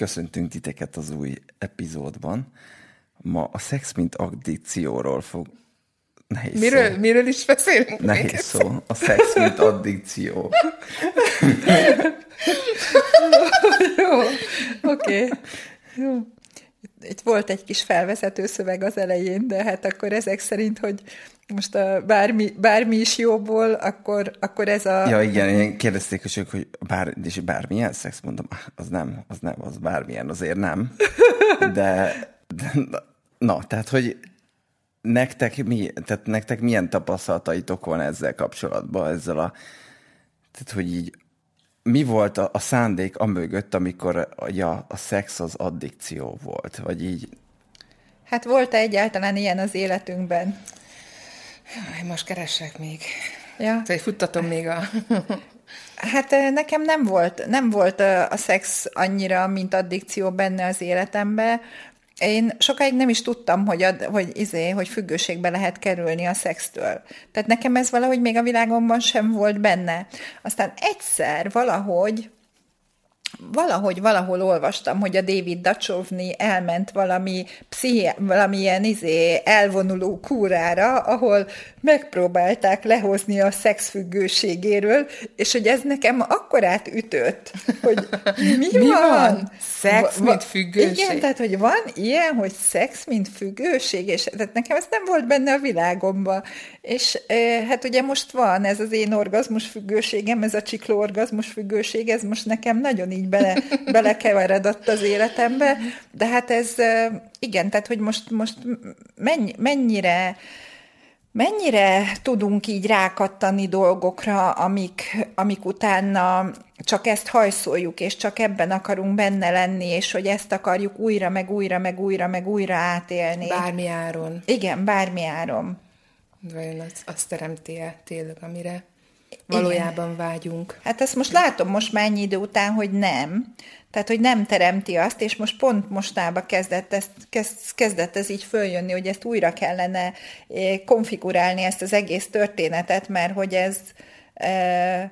Köszöntünk titeket az új epizódban. Ma a szex mint addikcióról fog... Nehéz Miről, szó. miről is beszélünk? Nehéz szó. A szex mint addikció. Jó, oké. Okay. Jó. Itt volt egy kis felvezető szöveg az elején, de hát akkor ezek szerint, hogy most a bármi, bármi is jóból, akkor, akkor ez a... Ja, igen, én kérdezték hogy, hogy bár, és bármilyen szex, mondom, "Ah, az nem, az nem, az bármilyen, azért nem. De, de na, tehát, hogy nektek, mi, tehát nektek milyen tapasztalataitok van ezzel kapcsolatban, ezzel a, tehát, hogy így mi volt a, a szándék amögött, amikor a, a, a szex az addikció volt, vagy így, Hát volt-e egyáltalán ilyen az életünkben? Jaj, most keresek még. Ja. Szóval futtatom még a... Hát nekem nem volt, nem volt a szex annyira, mint addikció benne az életembe. Én sokáig nem is tudtam, hogy, ad, hogy, izé, hogy függőségbe lehet kerülni a szextől. Tehát nekem ez valahogy még a világomban sem volt benne. Aztán egyszer valahogy valahogy valahol olvastam, hogy a David Dacsovni elment valami pszichi, valamilyen izé elvonuló kúrára, ahol megpróbálták lehozni a szexfüggőségéről, és hogy ez nekem akkorát ütött, hogy mi, Mi van? van? Szex, mint függőség? Igen, tehát hogy van ilyen, hogy szex, mint függőség, és tehát nekem ez nem volt benne a világomban. És hát ugye most van ez az én orgazmus függőségem, ez a csikló orgazmus függőség, ez most nekem nagyon így bele, belekeveredett az életembe, de hát ez igen, tehát hogy most, most mennyi, mennyire Mennyire tudunk így rákattani dolgokra, amik, amik utána csak ezt hajszoljuk, és csak ebben akarunk benne lenni, és hogy ezt akarjuk újra, meg újra, meg újra, meg újra átélni. Bármi áron. Igen, bármi áron. Vajon az, azt teremti-e tényleg, amire valójában vágyunk? Hát ezt most látom most már ennyi idő után, hogy nem. Tehát, hogy nem teremti azt, és most pont mostában kezdett, ezt, kezd, kezdett ez így följönni, hogy ezt újra kellene eh, konfigurálni, ezt az egész történetet, mert hogy ez... Eh,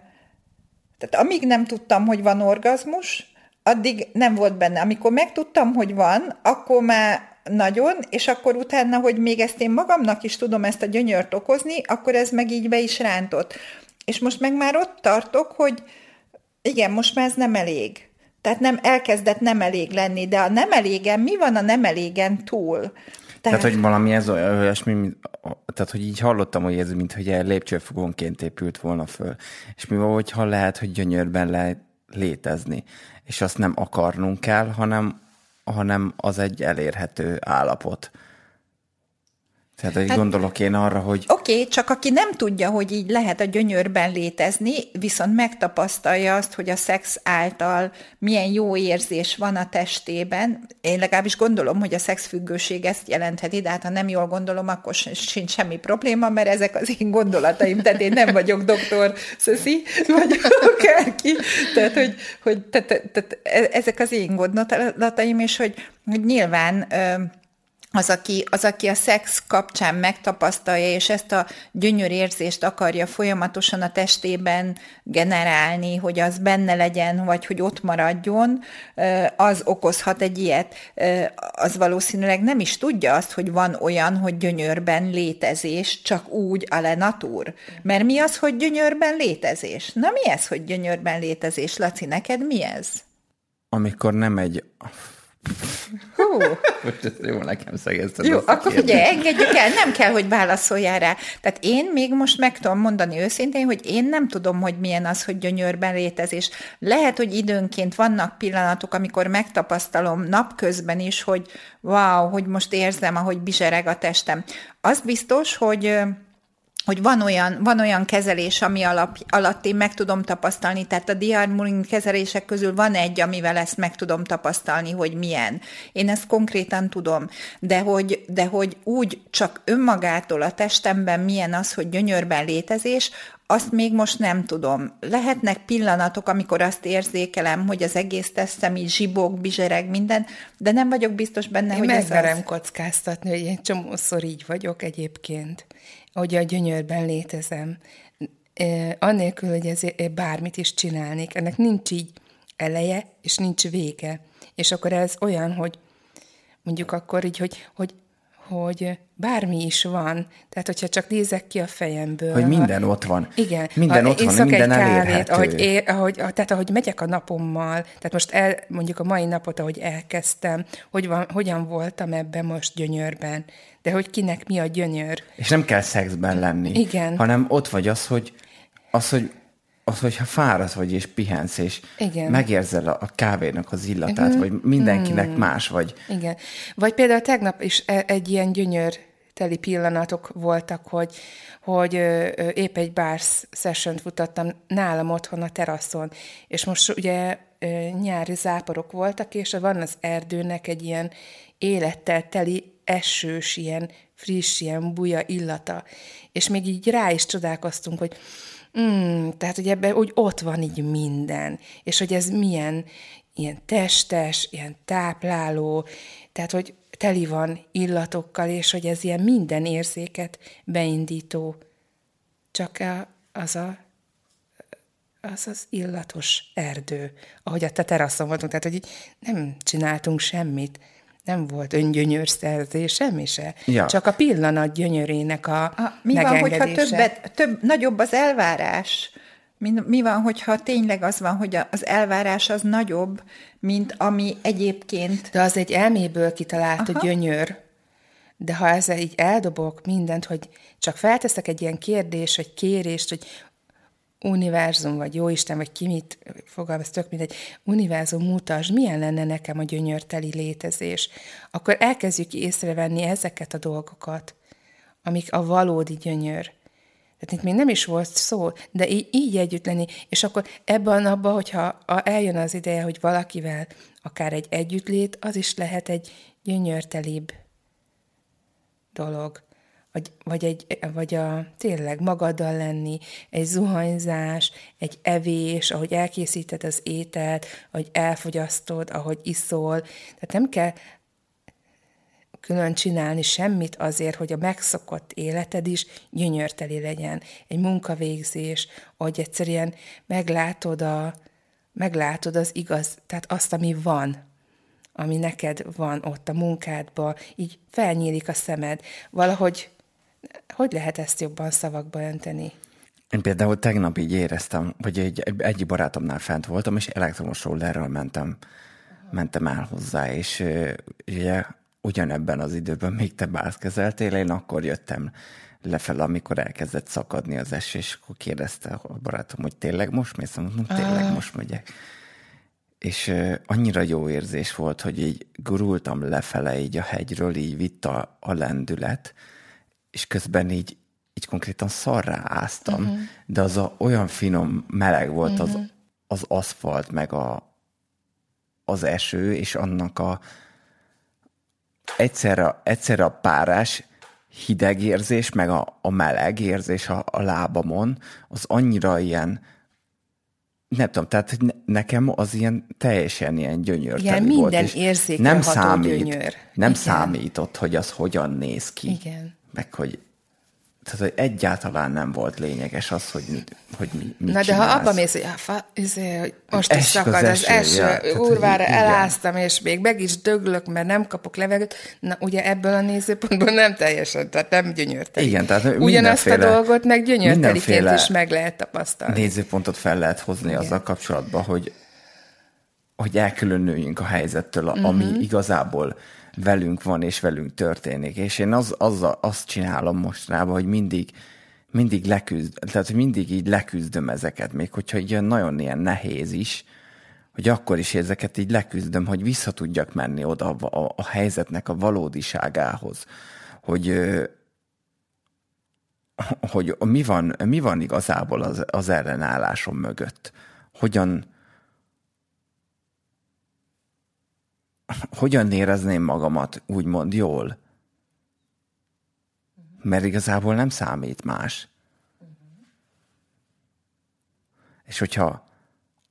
tehát amíg nem tudtam, hogy van orgazmus, addig nem volt benne. Amikor megtudtam, hogy van, akkor már nagyon, és akkor utána, hogy még ezt én magamnak is tudom ezt a gyönyört okozni, akkor ez meg így be is rántott. És most meg már ott tartok, hogy igen, most már ez nem elég. Tehát nem elkezdett nem elég lenni, de a nem elégen, mi van a nem elégen túl? Tehát, Tehát, hogy valami ez olyasmi, tehát, hogy így hallottam, hogy ez, mint hogy lépcsőfogonként épült volna föl. És mi van, hogyha lehet, hogy gyönyörben lehet létezni, és azt nem akarnunk kell, hanem, hanem az egy elérhető állapot. Tehát, hát, gondolok én arra, hogy Oké, okay, csak aki nem tudja, hogy így lehet a gyönyörben létezni, viszont megtapasztalja azt, hogy a szex által milyen jó érzés van a testében. Én legalábbis gondolom, hogy a szexfüggőség ezt jelentheti, de hát ha nem jól gondolom, akkor sincs semmi probléma, mert ezek az én gondolataim, tehát én nem vagyok doktor Szöszi, vagy akárki. Tehát, hogy, hogy tehát, tehát ezek az én gondolataim, és hogy, hogy nyilván az aki, az, aki a szex kapcsán megtapasztalja, és ezt a gyönyörérzést akarja folyamatosan a testében generálni, hogy az benne legyen, vagy hogy ott maradjon, az okozhat egy ilyet. Az valószínűleg nem is tudja azt, hogy van olyan, hogy gyönyörben létezés, csak úgy a le natur. Mert mi az, hogy gyönyörben létezés? Na mi ez, hogy gyönyörben létezés? Laci, neked mi ez? amikor nem egy Hú. Most ez jó, nekem szegezted. Jó, akkor figyelj, engedjük el, nem kell, hogy válaszoljál rá. Tehát én még most meg tudom mondani őszintén, hogy én nem tudom, hogy milyen az, hogy gyönyörben létezés. Lehet, hogy időnként vannak pillanatok, amikor megtapasztalom napközben is, hogy wow, hogy most érzem, ahogy bizsereg a testem. Az biztos, hogy hogy van olyan, van olyan kezelés, ami alap, alatt én meg tudom tapasztalni, tehát a diarmurin kezelések közül van egy, amivel ezt meg tudom tapasztalni, hogy milyen. Én ezt konkrétan tudom, de hogy, de hogy úgy csak önmagától a testemben milyen az, hogy gyönyörben létezés, azt még most nem tudom. Lehetnek pillanatok, amikor azt érzékelem, hogy az egész teszem így zsibog, bizsereg, minden, de nem vagyok biztos benne, Én hogy ez az. kockáztatni, hogy én csomószor így vagyok egyébként, hogy a gyönyörben létezem. Annélkül, hogy ezért bármit is csinálnék. Ennek nincs így eleje, és nincs vége. És akkor ez olyan, hogy mondjuk akkor így, hogy, hogy hogy bármi is van, tehát hogyha csak nézek ki a fejemből. Hogy minden ott van. Igen. Minden ha ott van, minden egy kávét, elérhető. ahogy, é, ahogy, tehát ahogy megyek a napommal, tehát most el, mondjuk a mai napot, ahogy elkezdtem, hogy van, hogyan voltam ebben most gyönyörben, de hogy kinek mi a gyönyör. És nem kell szexben lenni. Igen. Hanem ott vagy az, hogy, az, hogy az, hogyha fáradt vagy és pihensz, és Igen. megérzed a, a kávénak az illatát, vagy mindenkinek más vagy. Igen. Vagy például tegnap is e- egy ilyen gyönyör teli pillanatok voltak, hogy, hogy ö, ö, épp egy bár session futottam nálam otthon a teraszon, és most ugye ö, nyári záporok voltak, és van az erdőnek egy ilyen élettel teli esős, ilyen friss, ilyen buja illata. És még így rá is csodálkoztunk, hogy mm, tehát, hogy ebben úgy ott van így minden, és hogy ez milyen ilyen testes, ilyen tápláló, tehát, hogy teli van illatokkal, és hogy ez ilyen minden érzéket beindító. Csak az a az az illatos erdő, ahogy a te teraszon voltunk, tehát hogy így nem csináltunk semmit, nem volt öngyönyörszerzés, semmi se. Ja. Csak a pillanat gyönyörének a, A, mi van, hogyha többet, több, nagyobb az elvárás? Mi, mi van, hogyha tényleg az van, hogy az elvárás az nagyobb, mint ami egyébként... De az egy elméből kitalált Aha. a gyönyör. De ha ezzel így eldobok mindent, hogy csak felteszek egy ilyen kérdés, vagy kérést, hogy univerzum, vagy jóisten, vagy ki mit fogalmaz, tök mindegy, univerzum mutasd, milyen lenne nekem a gyönyörteli létezés, akkor elkezdjük észrevenni ezeket a dolgokat, amik a valódi gyönyör. Tehát itt még nem is volt szó, de így, így együtt lenni, és akkor ebben abban, hogyha a, eljön az ideje, hogy valakivel akár egy együttlét, az is lehet egy gyönyörtelibb dolog. Vagy, vagy, egy, vagy a tényleg magaddal lenni, egy zuhanyzás, egy evés, ahogy elkészíted az ételt, ahogy elfogyasztod, ahogy iszol. Tehát nem kell külön csinálni semmit azért, hogy a megszokott életed is gyönyörteli legyen. Egy munkavégzés, hogy egyszerűen meglátod, a, meglátod az igaz, tehát azt, ami van, ami neked van ott a munkádban, így felnyílik a szemed. Valahogy, hogy lehet ezt jobban szavakba önteni? Én például tegnap így éreztem, hogy egy, egy barátomnál fent voltam, és elektromos rollerről mentem, mentem el hozzá, és ugye ugyanebben az időben még te bászkezeltél, én akkor jöttem lefelé, amikor elkezdett szakadni az eső, és akkor kérdezte a barátom, hogy tényleg most mész? Mondom, tényleg most megyek. És annyira jó érzés volt, hogy így gurultam lefele így a hegyről, így vitt a, a lendület, és közben így, így konkrétan szarrá áztam, uh-huh. de az a, olyan finom meleg volt uh-huh. az, az aszfalt, meg a, az eső, és annak a egyszerre, egyszerre a párás hideg érzés, meg a, a meleg érzés a, a lábamon, az annyira ilyen, nem tudom, tehát hogy ne- nekem az ilyen teljesen ilyen gyönyörteli volt. minden és érzékelható nem számít, gyönyör. Nem Igen. számított, hogy az hogyan néz ki. Igen. Meg hogy, tehát, hogy egyáltalán nem volt lényeges az, hogy mit, hogy mi, mit Na de csinálsz. ha abba mész, hogy, fa, izé, hogy most is az szakad az eső, eső, ja, úrvára eláztam, és még meg is döglök, mert nem kapok levegőt. Na ugye ebből a nézőpontból nem teljesen, tehát nem gyönyörteli. Igen, tehát Ugyanazt a dolgot meg gyönyörteliként is meg lehet tapasztalni. nézőpontot fel lehet hozni Igen. azzal kapcsolatban, hogy, hogy elkülönüljünk a helyzettől, uh-huh. ami igazából velünk van és velünk történik. És én az, azzal, azt csinálom mostanában, hogy mindig, mindig leküzd, tehát mindig így leküzdöm ezeket, még hogyha ilyen nagyon ilyen nehéz is, hogy akkor is ezeket így leküzdöm, hogy vissza tudjak menni oda a, a, a helyzetnek a valódiságához, hogy, hogy mi van, mi van igazából az, az ellenállásom mögött. Hogyan, hogyan érezném magamat úgymond jól? Mert igazából nem számít más. És hogyha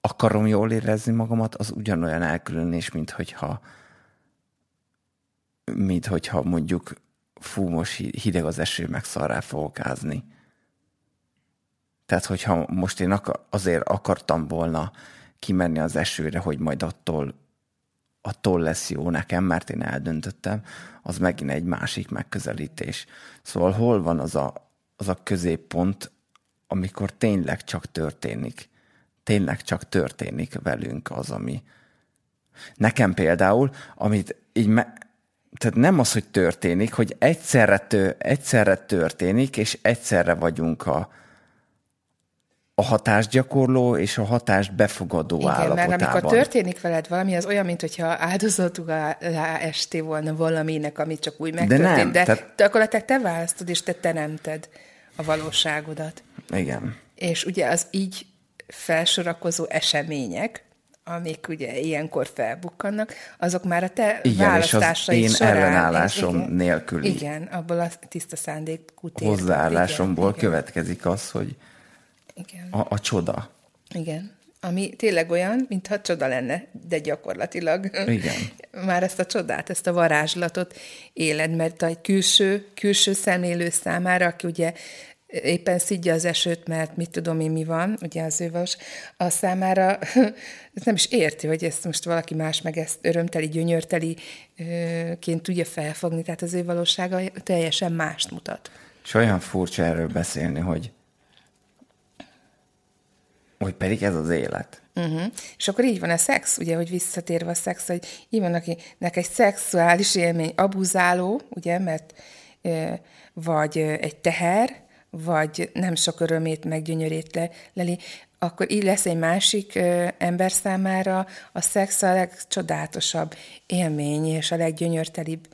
akarom jól érezni magamat, az ugyanolyan elkülönés, mint hogyha, mint hogyha mondjuk fú, most hideg az eső, meg szarrá fogok ázni. Tehát, hogyha most én akar, azért akartam volna kimenni az esőre, hogy majd attól, attól lesz jó nekem, mert én eldöntöttem, az megint egy másik megközelítés. Szóval hol van az a, az a középpont, amikor tényleg csak történik. Tényleg csak történik velünk az, ami... Nekem például, amit így me- tehát nem az, hogy történik, hogy egyszerre, tő, egyszerre történik, és egyszerre vagyunk a, a hatásgyakorló és a hatást befogadó Igen, állapotában. mert amikor történik veled valami, az olyan, mint hogyha áldozatul esté volna valaminek, ami csak úgy megtörtént, de, nem, de tehát... gyakorlatilag te választod, és te teremted a valóságodat. Igen. És ugye az így felsorakozó események, amik ugye ilyenkor felbukkannak, azok már a te igen, választásai és az én során, ellenállásom igen, nélküli. Igen, abból a tiszta szándékú hozzáállásomból igen, következik az, hogy igen. A, a csoda. Igen. Ami tényleg olyan, mintha csoda lenne, de gyakorlatilag Igen. már ezt a csodát, ezt a varázslatot éled, mert egy külső, külső szemlélő számára, aki ugye éppen szidja az esőt, mert mit tudom én mi van, ugye az ő vas, a számára nem is érti, hogy ezt most valaki más meg ezt örömteli, gyönyörteliként tudja felfogni, tehát az ő valósága teljesen mást mutat. És olyan furcsa erről beszélni, hogy hogy pedig ez az élet. Uh-huh. És akkor így van a szex, ugye, hogy visszatérve a szex, hogy így van, akinek egy szexuális élmény abuzáló, ugye, mert vagy egy teher, vagy nem sok örömét, meg le, leli, akkor így lesz egy másik ö, ember számára a szex a legcsodálatosabb élmény, és a leggyönyörtelibb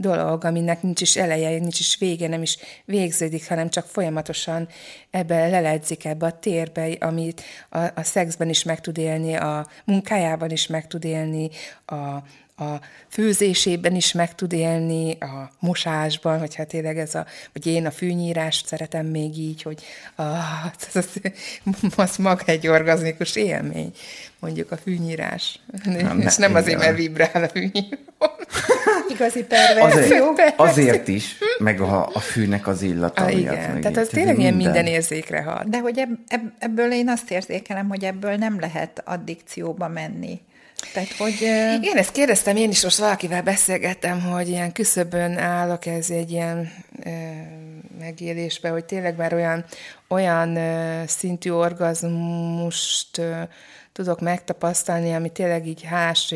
dolog, aminek nincs is eleje, nincs is vége, nem is végződik, hanem csak folyamatosan ebbe leledzik ebbe a térbe, amit a, a szexben is meg tud élni, a munkájában is meg tud élni, a, a főzésében is meg tud élni, a mosásban, hogyha tényleg ez a, vagy én a fűnyírást szeretem még így, hogy ah, az, az, az maga egy orgazmikus élmény, mondjuk a fűnyírás. Nem, és nem azért, mert vibrál a fűnyíró. Igazi perverzió. Azért, azért is, meg a, a fűnek az illata. Ah, igen, tehát az tényleg ilyen minden érzékre hat. De hogy ebb, ebb, ebből én azt érzékelem, hogy ebből nem lehet addikcióba menni. Tehát, hogy... Igen, ezt kérdeztem én is, most valakivel beszélgettem, hogy ilyen küszöbön állok ez egy ilyen e, megélésbe, hogy tényleg már olyan, olyan e, szintű orgazmust e, tudok megtapasztalni, ami tényleg így hálás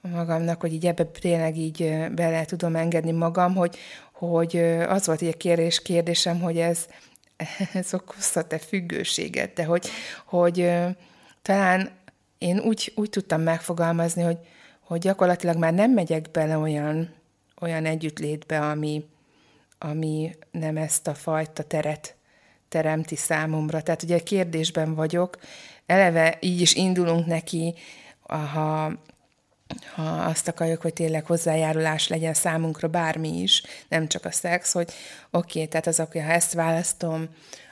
magamnak, hogy így ebbe tényleg így bele tudom engedni magam, hogy, hogy az volt egy kérdés, kérdésem, hogy ez, ez okozhat-e függőséget, de hogy, hogy talán én úgy, úgy tudtam megfogalmazni, hogy, hogy gyakorlatilag már nem megyek bele olyan, olyan együttlétbe, ami, ami nem ezt a fajta teret teremti számomra. Tehát ugye kérdésben vagyok, eleve így is indulunk neki, ha, ha azt akarjuk, hogy tényleg hozzájárulás legyen számunkra bármi is, nem csak a szex, hogy oké, okay, tehát az, ha ezt választom,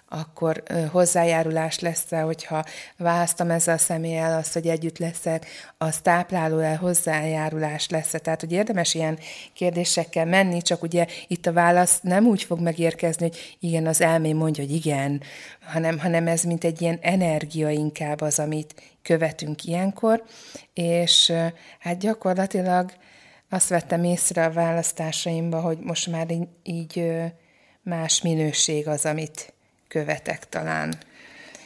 akkor hozzájárulás lesz-e, hogyha választom ezzel a személlyel azt, hogy együtt leszek, az tápláló-e hozzájárulás lesz-e. Tehát, hogy érdemes ilyen kérdésekkel menni, csak ugye itt a válasz nem úgy fog megérkezni, hogy igen, az elmé mondja, hogy igen, hanem, hanem ez mint egy ilyen energia inkább az, amit követünk ilyenkor, és hát gyakorlatilag azt vettem észre a választásaimba, hogy most már így, így más minőség az, amit követek talán.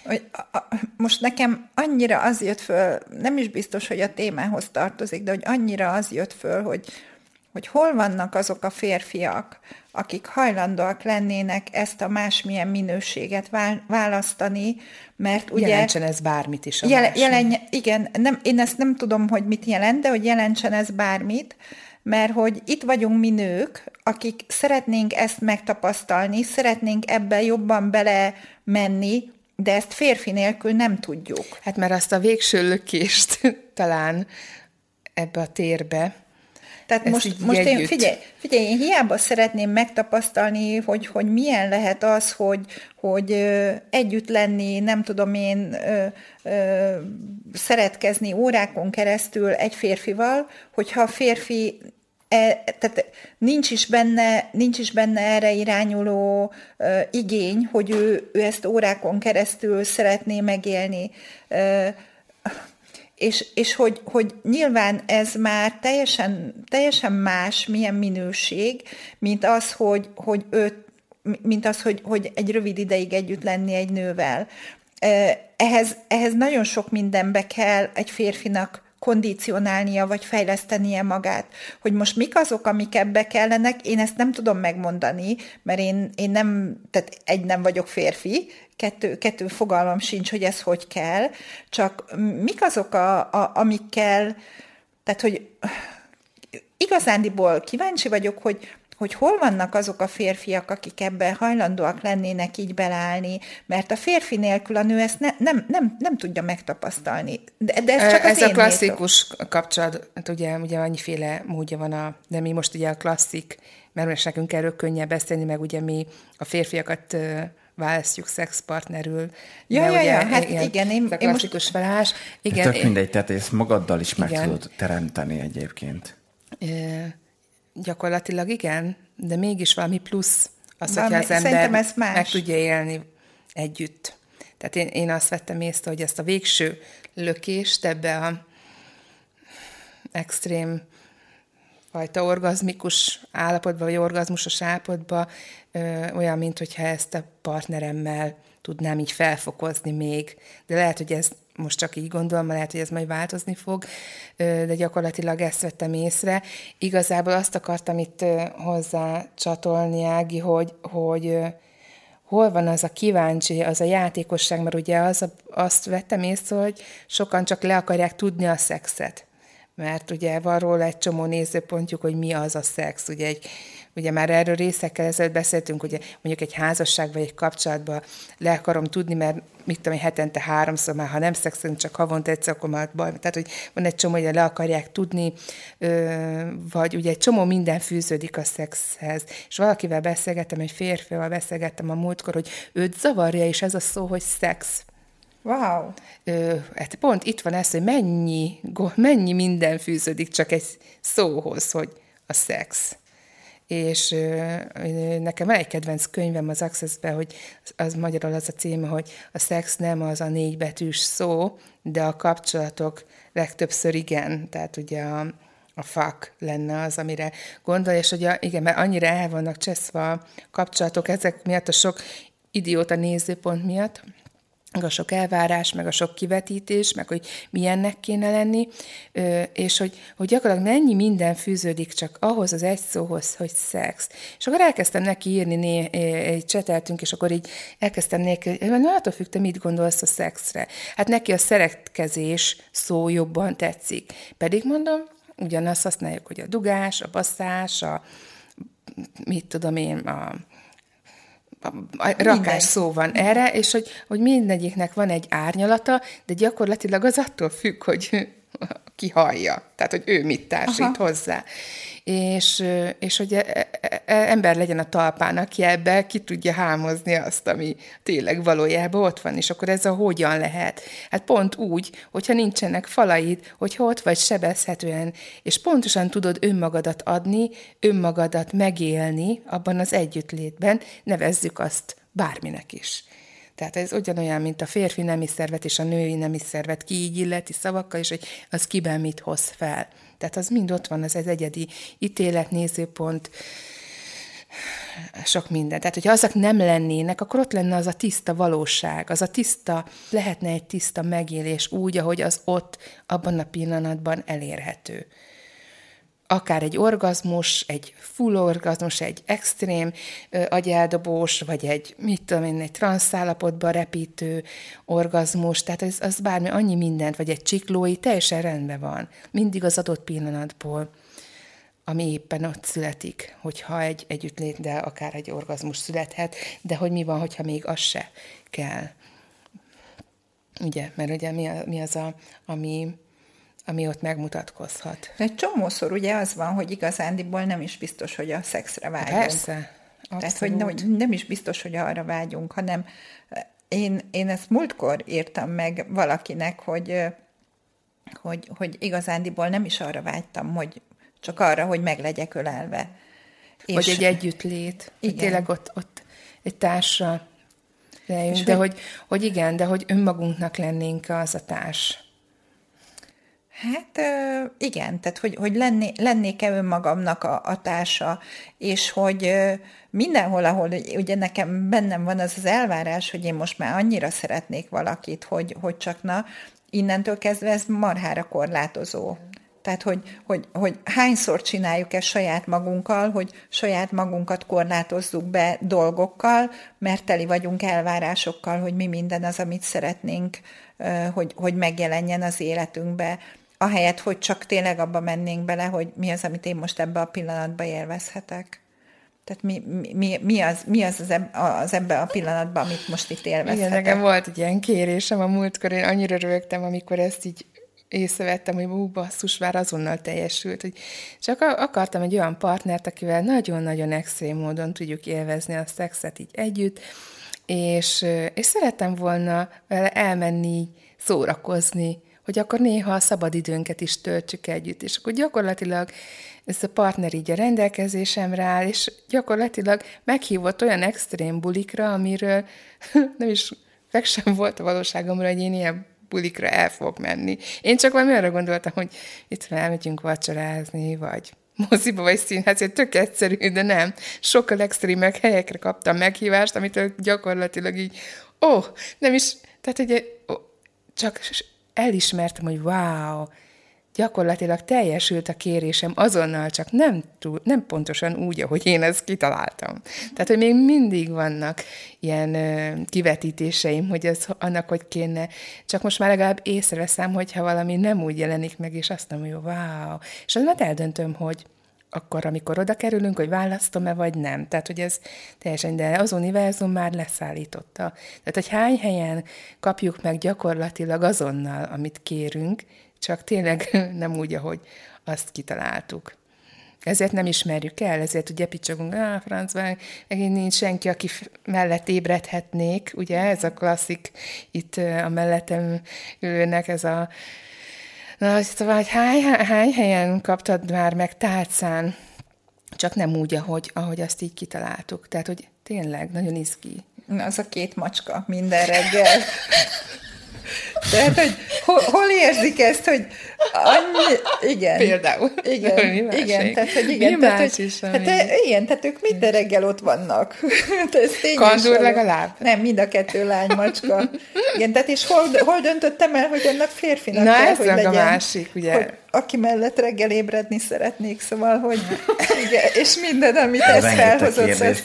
Hogy a, a, most nekem annyira az jött föl, nem is biztos, hogy a témához tartozik, de hogy annyira az jött föl, hogy, hogy hol vannak azok a férfiak, akik hajlandóak lennének ezt a másmilyen minőséget választani, mert ugye... Jelentsen ez bármit is a jel, jelen, Igen, nem, én ezt nem tudom, hogy mit jelent, de hogy jelentsen ez bármit, mert hogy itt vagyunk mi nők, akik szeretnénk ezt megtapasztalni, szeretnénk ebbe jobban bele menni, de ezt férfi nélkül nem tudjuk. Hát mert azt a végső lökést talán ebbe a térbe, tehát Ezt most, most én, figyelj, figyelj, én hiába szeretném megtapasztalni, hogy, hogy milyen lehet az, hogy, hogy együtt lenni, nem tudom én, ö, ö, szeretkezni órákon keresztül egy férfival, hogyha a férfi e, tehát nincs is benne, nincs is benne erre irányuló ö, igény, hogy ő, ő ezt órákon keresztül szeretné megélni. Ö, és, és hogy, hogy nyilván ez már teljesen, teljesen más, milyen minőség, mint az, hogy, hogy őt, mint az, hogy, hogy egy rövid ideig együtt lenni egy nővel. Ehhez, ehhez nagyon sok mindenbe kell egy férfinak kondicionálnia, vagy fejlesztenie magát. Hogy most mik azok, amik ebbe kellenek, én ezt nem tudom megmondani, mert én, én nem, tehát egy nem vagyok férfi, kettő, kettő fogalmam sincs, hogy ez hogy kell, csak mik azok, a, a, amikkel, tehát hogy igazándiból kíváncsi vagyok, hogy, hogy hol vannak azok a férfiak, akik ebbe hajlandóak lennének így belállni, mert a férfi nélkül a nő ezt ne, nem, nem, nem tudja megtapasztalni. De, de ez csak az Ez én a klasszikus métok. kapcsolat, hát ugye, ugye annyiféle módja van, a, de mi most ugye a klasszik, mert most nekünk erről könnyebb beszélni, meg ugye mi a férfiakat választjuk szexpartnerül. Ja, ja, ja, hát igen, igen én, a klasszikus most... felállás. Igen, Tök mindegy, tehát ezt magaddal is igen. meg tudod teremteni egyébként. E, gyakorlatilag igen, de mégis valami plusz az, valami, hogyha az ember ez más. meg tudja élni együtt. Tehát én, én azt vettem észre, hogy ezt a végső lökést ebbe a extrém fajta orgazmikus állapotba, vagy orgazmusos állapotba, ö, olyan, mint hogyha ezt a partneremmel tudnám így felfokozni még. De lehet, hogy ez most csak így gondolom, lehet, hogy ez majd változni fog, de gyakorlatilag ezt vettem észre. Igazából azt akartam itt hozzá csatolni, Ági, hogy, hogy hol van az a kíváncsi, az a játékosság, mert ugye az a, azt vettem észre, hogy sokan csak le akarják tudni a szexet mert ugye van róla egy csomó nézőpontjuk, hogy mi az a szex. Ugye, egy, ugye már erről részekkel ezelőtt beszéltünk, ugye mondjuk egy házasság vagy egy kapcsolatban le akarom tudni, mert mit tudom, hetente háromszor már, ha nem szexelünk, csak havonta egyszer, akkor már baj. Tehát, hogy van egy csomó, hogy le akarják tudni, vagy ugye egy csomó minden fűződik a szexhez. És valakivel beszélgettem, egy férfival beszélgettem a múltkor, hogy őt zavarja is ez a szó, hogy szex. Wow! Ö, hát pont itt van ez, hogy mennyi, mennyi minden fűződik csak egy szóhoz, hogy a szex. És nekem van egy kedvenc könyvem az access hogy az magyarul az a címe, hogy a szex nem az a négy betűs szó, de a kapcsolatok legtöbbször igen. Tehát ugye a, a fuck lenne az, amire gondol, és ugye igen, mert annyira el vannak cseszve a kapcsolatok ezek miatt, a sok idióta nézőpont miatt, meg a sok elvárás, meg a sok kivetítés, meg hogy milyennek kéne lenni, és hogy, hogy gyakorlatilag mennyi minden fűződik csak ahhoz az egy szóhoz, hogy szex. És akkor elkezdtem neki írni, né, egy cseteltünk, és akkor így elkezdtem neki, na, attól függ, te mit gondolsz a szexre. Hát neki a szeretkezés szó jobban tetszik. Pedig mondom, ugyanazt használjuk, hogy a dugás, a basszás, a mit tudom én, a rakás szó van erre, és hogy, hogy mindegyiknek van egy árnyalata, de gyakorlatilag az attól függ, hogy ki hallja, tehát hogy ő mit társít Aha. hozzá. És, és hogy e, e, e, ember legyen a talpán, aki ebbe ki tudja hámozni azt, ami tényleg valójában ott van, és akkor ez a hogyan lehet. Hát pont úgy, hogyha nincsenek falaid, hogyha ott vagy sebezhetően, és pontosan tudod önmagadat adni, önmagadat megélni abban az együttlétben, nevezzük azt bárminek is. Tehát ez ugyanolyan, mint a férfi nemi szervet és a női nemi szervet, ki így illeti szavakkal, és hogy az kiben mit hoz fel. Tehát az mind ott van, az egy egyedi ítélet, nézőpont, sok minden. Tehát, hogyha azok nem lennének, akkor ott lenne az a tiszta valóság, az a tiszta, lehetne egy tiszta megélés úgy, ahogy az ott, abban a pillanatban elérhető akár egy orgazmus, egy full orgazmus, egy extrém agyeldobós, vagy egy, mit tudom én, egy transzállapotba repítő orgazmus, tehát ez, az bármi, annyi mindent, vagy egy csiklói, teljesen rendben van. Mindig az adott pillanatból ami éppen ott születik, hogyha egy együttlét, de akár egy orgazmus születhet, de hogy mi van, hogyha még az se kell. Ugye, mert ugye mi, a, mi az, a, ami, ami ott megmutatkozhat. Egy csomószor ugye az van, hogy igazándiból nem is biztos, hogy a szexre vágyunk. Persze. Tehát, hogy nem, hogy nem is biztos, hogy arra vágyunk, hanem én, én ezt múltkor írtam meg valakinek, hogy, hogy, hogy igazándiból nem is arra vágytam, hogy csak arra, hogy meg legyek ölelve. Vagy egy együttlét. Igen. Hogy tényleg ott, ott egy társra lejünk, de hogy, hogy igen, de hogy önmagunknak lennénk az a társ. Hát igen, tehát hogy, hogy lenné, lennék-e önmagamnak a, a társa, és hogy mindenhol, ahol ugye nekem bennem van az az elvárás, hogy én most már annyira szeretnék valakit, hogy, hogy csak na, innentől kezdve ez marhára korlátozó. Tehát, hogy, hogy, hogy hányszor csináljuk ezt saját magunkkal, hogy saját magunkat korlátozzuk be dolgokkal, mert teli vagyunk elvárásokkal, hogy mi minden az, amit szeretnénk, hogy, hogy megjelenjen az életünkbe, ahelyett, hogy csak tényleg abba mennénk bele, hogy mi az, amit én most ebbe a pillanatban élvezhetek. Tehát mi, mi, mi az, mi az, az, eb, az ebbe a pillanatban, amit most itt élvezhetek. Igen, nekem volt egy ilyen kérésem a múltkor, én annyira rögtem, amikor ezt így észrevettem, hogy ú, basszus, már azonnal teljesült, hogy csak akartam egy olyan partnert, akivel nagyon-nagyon extrém módon tudjuk élvezni a szexet így együtt, és, és szerettem volna vele elmenni, szórakozni, hogy akkor néha a szabadidőnket is töltsük együtt, és akkor gyakorlatilag ez a partner így a rendelkezésemre áll, és gyakorlatilag meghívott olyan extrém bulikra, amiről nem is meg sem volt a valóságomra, hogy én ilyen bulikra el fogok menni. Én csak valami arra gondoltam, hogy itt elmegyünk vacsorázni, vagy moziba vagy színház, tök egyszerű, de nem. Sokkal extrémek helyekre kaptam meghívást, amitől gyakorlatilag így, ó, oh, nem is, tehát egy, oh, csak elismertem, hogy wow, gyakorlatilag teljesült a kérésem azonnal, csak nem, túl, nem pontosan úgy, ahogy én ezt kitaláltam. Tehát, hogy még mindig vannak ilyen ö, kivetítéseim, hogy ez annak, hogy kéne. Csak most már legalább észreveszem, hogyha valami nem úgy jelenik meg, és azt mondom, hogy wow. És az eldöntöm, hogy akkor, amikor oda kerülünk, hogy választom-e, vagy nem. Tehát, hogy ez teljesen, de az univerzum már leszállította. Tehát, hogy hány helyen kapjuk meg gyakorlatilag azonnal, amit kérünk, csak tényleg nem úgy, ahogy azt kitaláltuk. Ezért nem ismerjük el, ezért ugye picsogunk, ah, francban, megint nincs senki, aki mellett ébredhetnék, ugye, ez a klasszik itt a mellettem ülőnek ez a Na, szóval, hogy hány, hány helyen kaptad már meg tálcán, csak nem úgy, ahogy, ahogy azt így kitaláltuk. Tehát, hogy tényleg, nagyon izgi. Na, az a két macska minden reggel. Tehát, hogy hol, hol érzik ezt, hogy annyi, igen. Például. Igen, igen, tehát, hogy igen. Mi tehát, hogy, is, hát, igen, tehát ők minden reggel ott vannak. Kandur legalább? Nem, mind a kettő lány macska. Igen, tehát és hol, hol döntöttem el, hogy ennek férfinak Na, kell, ez hogy legyen. a másik, ugye. Hogy aki mellett reggel ébredni szeretnék, szóval, hogy igen, és minden, amit ez felhozott. Rengeteg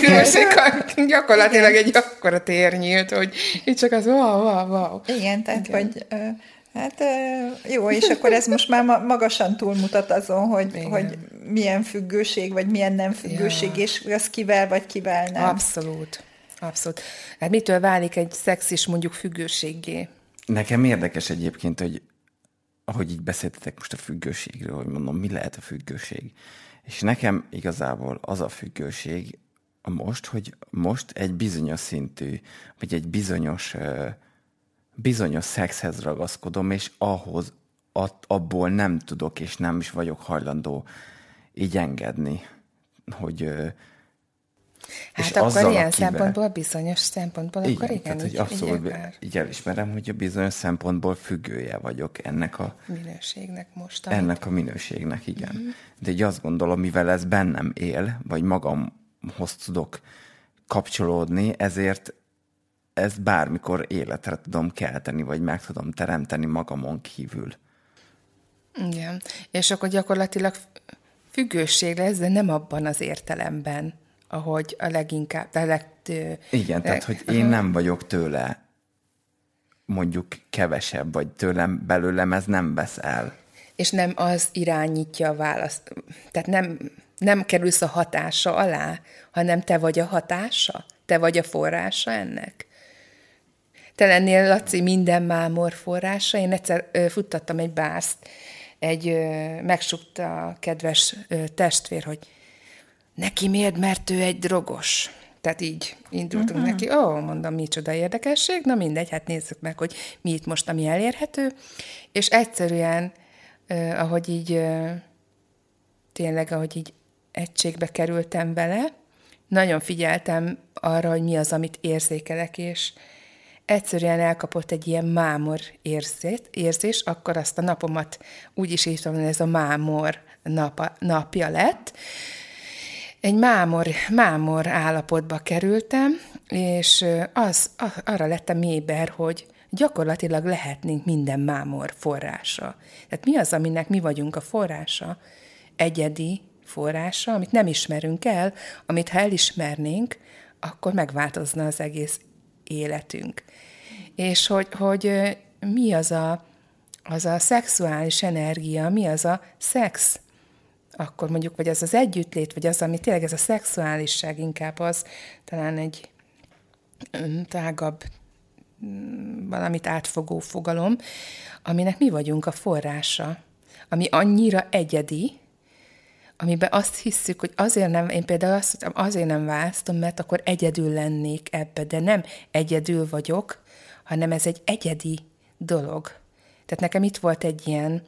kérdés Gyakorlatilag egy akkora tér nyílt, hogy itt csak az wow, wow, wow. Igen, tehát, igen. hogy Hát jó, és akkor ez most már magasan túlmutat azon, hogy, hogy milyen függőség, vagy milyen nem függőség, ja. és az kivel, vagy kivel nem. Abszolút. Abszolút. Hát mitől válik egy szex is mondjuk függőséggé? Nekem érdekes egyébként, hogy ahogy így beszéltetek most a függőségről, hogy mondom, mi lehet a függőség. És nekem igazából az a függőség a most, hogy most egy bizonyos szintű, vagy egy bizonyos bizonyos szexhez ragaszkodom, és ahhoz abból nem tudok, és nem is vagyok hajlandó így engedni, hogy Hát és akkor ilyen akivel... szempontból, bizonyos szempontból, igen, akkor igen, tehát, hogy abszolút így, így elismerem, hogy a bizonyos szempontból függője vagyok ennek a minőségnek most. Amit... Ennek a minőségnek, igen. Mm-hmm. De így azt gondolom, mivel ez bennem él, vagy magamhoz tudok kapcsolódni, ezért ezt bármikor életre tudom kelteni, vagy meg tudom teremteni magamon kívül. Igen. És akkor gyakorlatilag függőség lesz, de nem abban az értelemben, ahogy a leginkább, a leg, Igen, tehát, hogy én nem vagyok tőle mondjuk kevesebb, vagy tőlem belőlem ez nem vesz el. és nem az irányítja a választ. Tehát nem, nem kerülsz a hatása alá, hanem te vagy a hatása, te vagy a forrása ennek. Te lennél, Laci, minden mámor forrása. Én egyszer ö, futtattam egy bászt, egy ö, megsukta a kedves ö, testvér, hogy neki miért, mert ő egy drogos. Tehát így indultunk uh-huh. neki. Ó, oh, mondom, micsoda érdekesség. Na mindegy, hát nézzük meg, hogy mi itt most, ami elérhető. És egyszerűen, eh, ahogy így eh, tényleg, ahogy így egységbe kerültem vele, nagyon figyeltem arra, hogy mi az, amit érzékelek, és egyszerűen elkapott egy ilyen mámor érzét, érzés, akkor azt a napomat úgy is írtam, hogy ez a mámor napa, napja lett, egy mámor, mámor állapotba kerültem, és az, arra lettem éber, hogy gyakorlatilag lehetnénk minden mámor forrása. Tehát mi az, aminek mi vagyunk a forrása? Egyedi forrása, amit nem ismerünk el, amit ha elismernénk, akkor megváltozna az egész életünk. És hogy, hogy mi az a, az a szexuális energia, mi az a szex, akkor mondjuk, vagy az az együttlét, vagy az, ami tényleg ez a szexuálisság inkább az, talán egy tágabb, mm, valamit átfogó fogalom, aminek mi vagyunk a forrása, ami annyira egyedi, amiben azt hiszük, hogy azért nem, én például azt mondtam, azért nem választom, mert akkor egyedül lennék ebbe, de nem egyedül vagyok, hanem ez egy egyedi dolog. Tehát nekem itt volt egy ilyen,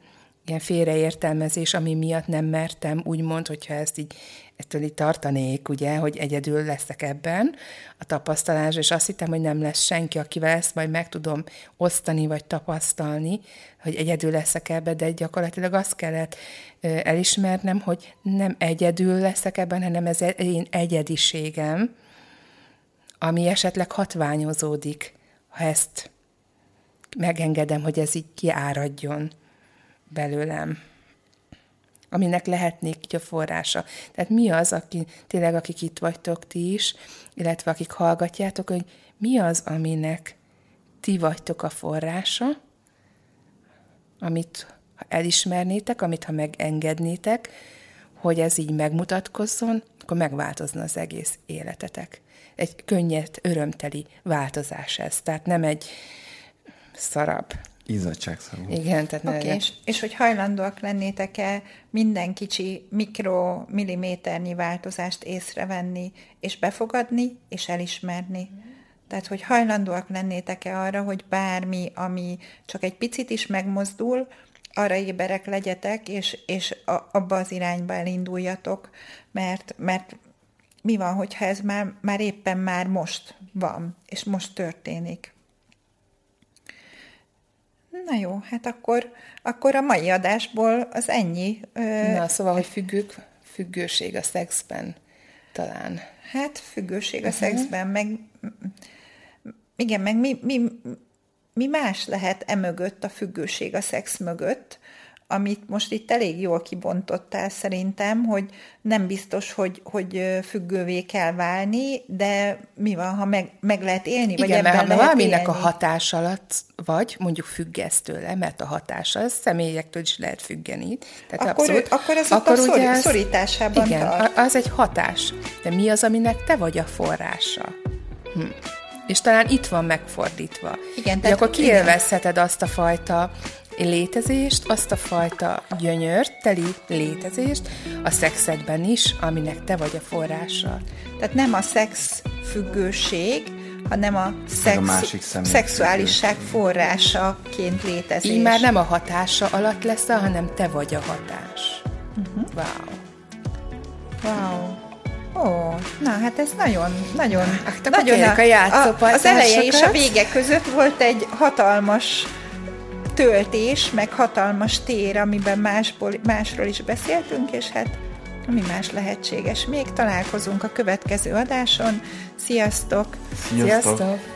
ilyen félreértelmezés, ami miatt nem mertem, úgymond, hogyha ezt így, ettől így tartanék, ugye, hogy egyedül leszek ebben a tapasztalás, és azt hittem, hogy nem lesz senki, akivel ezt majd meg tudom osztani, vagy tapasztalni, hogy egyedül leszek ebben, de gyakorlatilag azt kellett elismernem, hogy nem egyedül leszek ebben, hanem ez én egyediségem, ami esetleg hatványozódik, ha ezt megengedem, hogy ez így kiáradjon belőlem, aminek lehetnék így a forrása. Tehát mi az, aki, tényleg akik itt vagytok ti is, illetve akik hallgatjátok, hogy mi az, aminek ti vagytok a forrása, amit ha elismernétek, amit ha megengednétek, hogy ez így megmutatkozzon, akkor megváltozna az egész életetek. Egy könnyed, örömteli változás ez. Tehát nem egy szarab Izzadságszagú. Igen, tehát okay, és, és hogy hajlandóak lennétek-e minden kicsi mikromilliméternyi változást észrevenni, és befogadni, és elismerni. Tehát, hogy hajlandóak lennétek-e arra, hogy bármi, ami csak egy picit is megmozdul, arra éberek legyetek, és, és a, abba az irányba elinduljatok, mert, mert mi van, hogyha ez már, már éppen már most van, és most történik. Na jó, hát akkor, akkor a mai adásból az ennyi. Na, szóval, hogy függők, függőség a szexben talán. Hát függőség a uh-huh. szexben, meg igen, meg mi, mi, mi más lehet emögött, a függőség a szex mögött, amit most itt elég jól kibontottál szerintem, hogy nem biztos, hogy, hogy függővé kell válni, de mi van, ha meg, meg lehet élni, vagy Igen, ebben mert ha valaminek élni. a hatás alatt vagy, mondjuk függesz tőle, mert a hatása, ez személyektől is lehet függeni. Tehát akkor, abszolút, akkor ez akkor a ugye szorításában Igen, tart. az egy hatás. De mi az, aminek te vagy a forrása? Hm. És talán itt van megfordítva. Igen, tehát, akkor kiélvezheted azt a fajta létezést, azt a fajta gyönyörteli létezést a szexedben is, aminek te vagy a forrása. Tehát nem a szex függőség, hanem a, szex, a másik szexuálisság forrásaként létezés. Így már nem a hatása alatt lesz, hanem te vagy a hatás. Uh-huh. Wow. Wow. Ó, na hát ez nagyon, nagyon, hát, nagyon a, a, a, az eleje és a vége között volt egy hatalmas töltés, meg hatalmas tér, amiben másból, másról is beszéltünk, és hát mi más lehetséges. Még találkozunk a következő adáson. Sziasztok! Sziasztok! Sziasztok.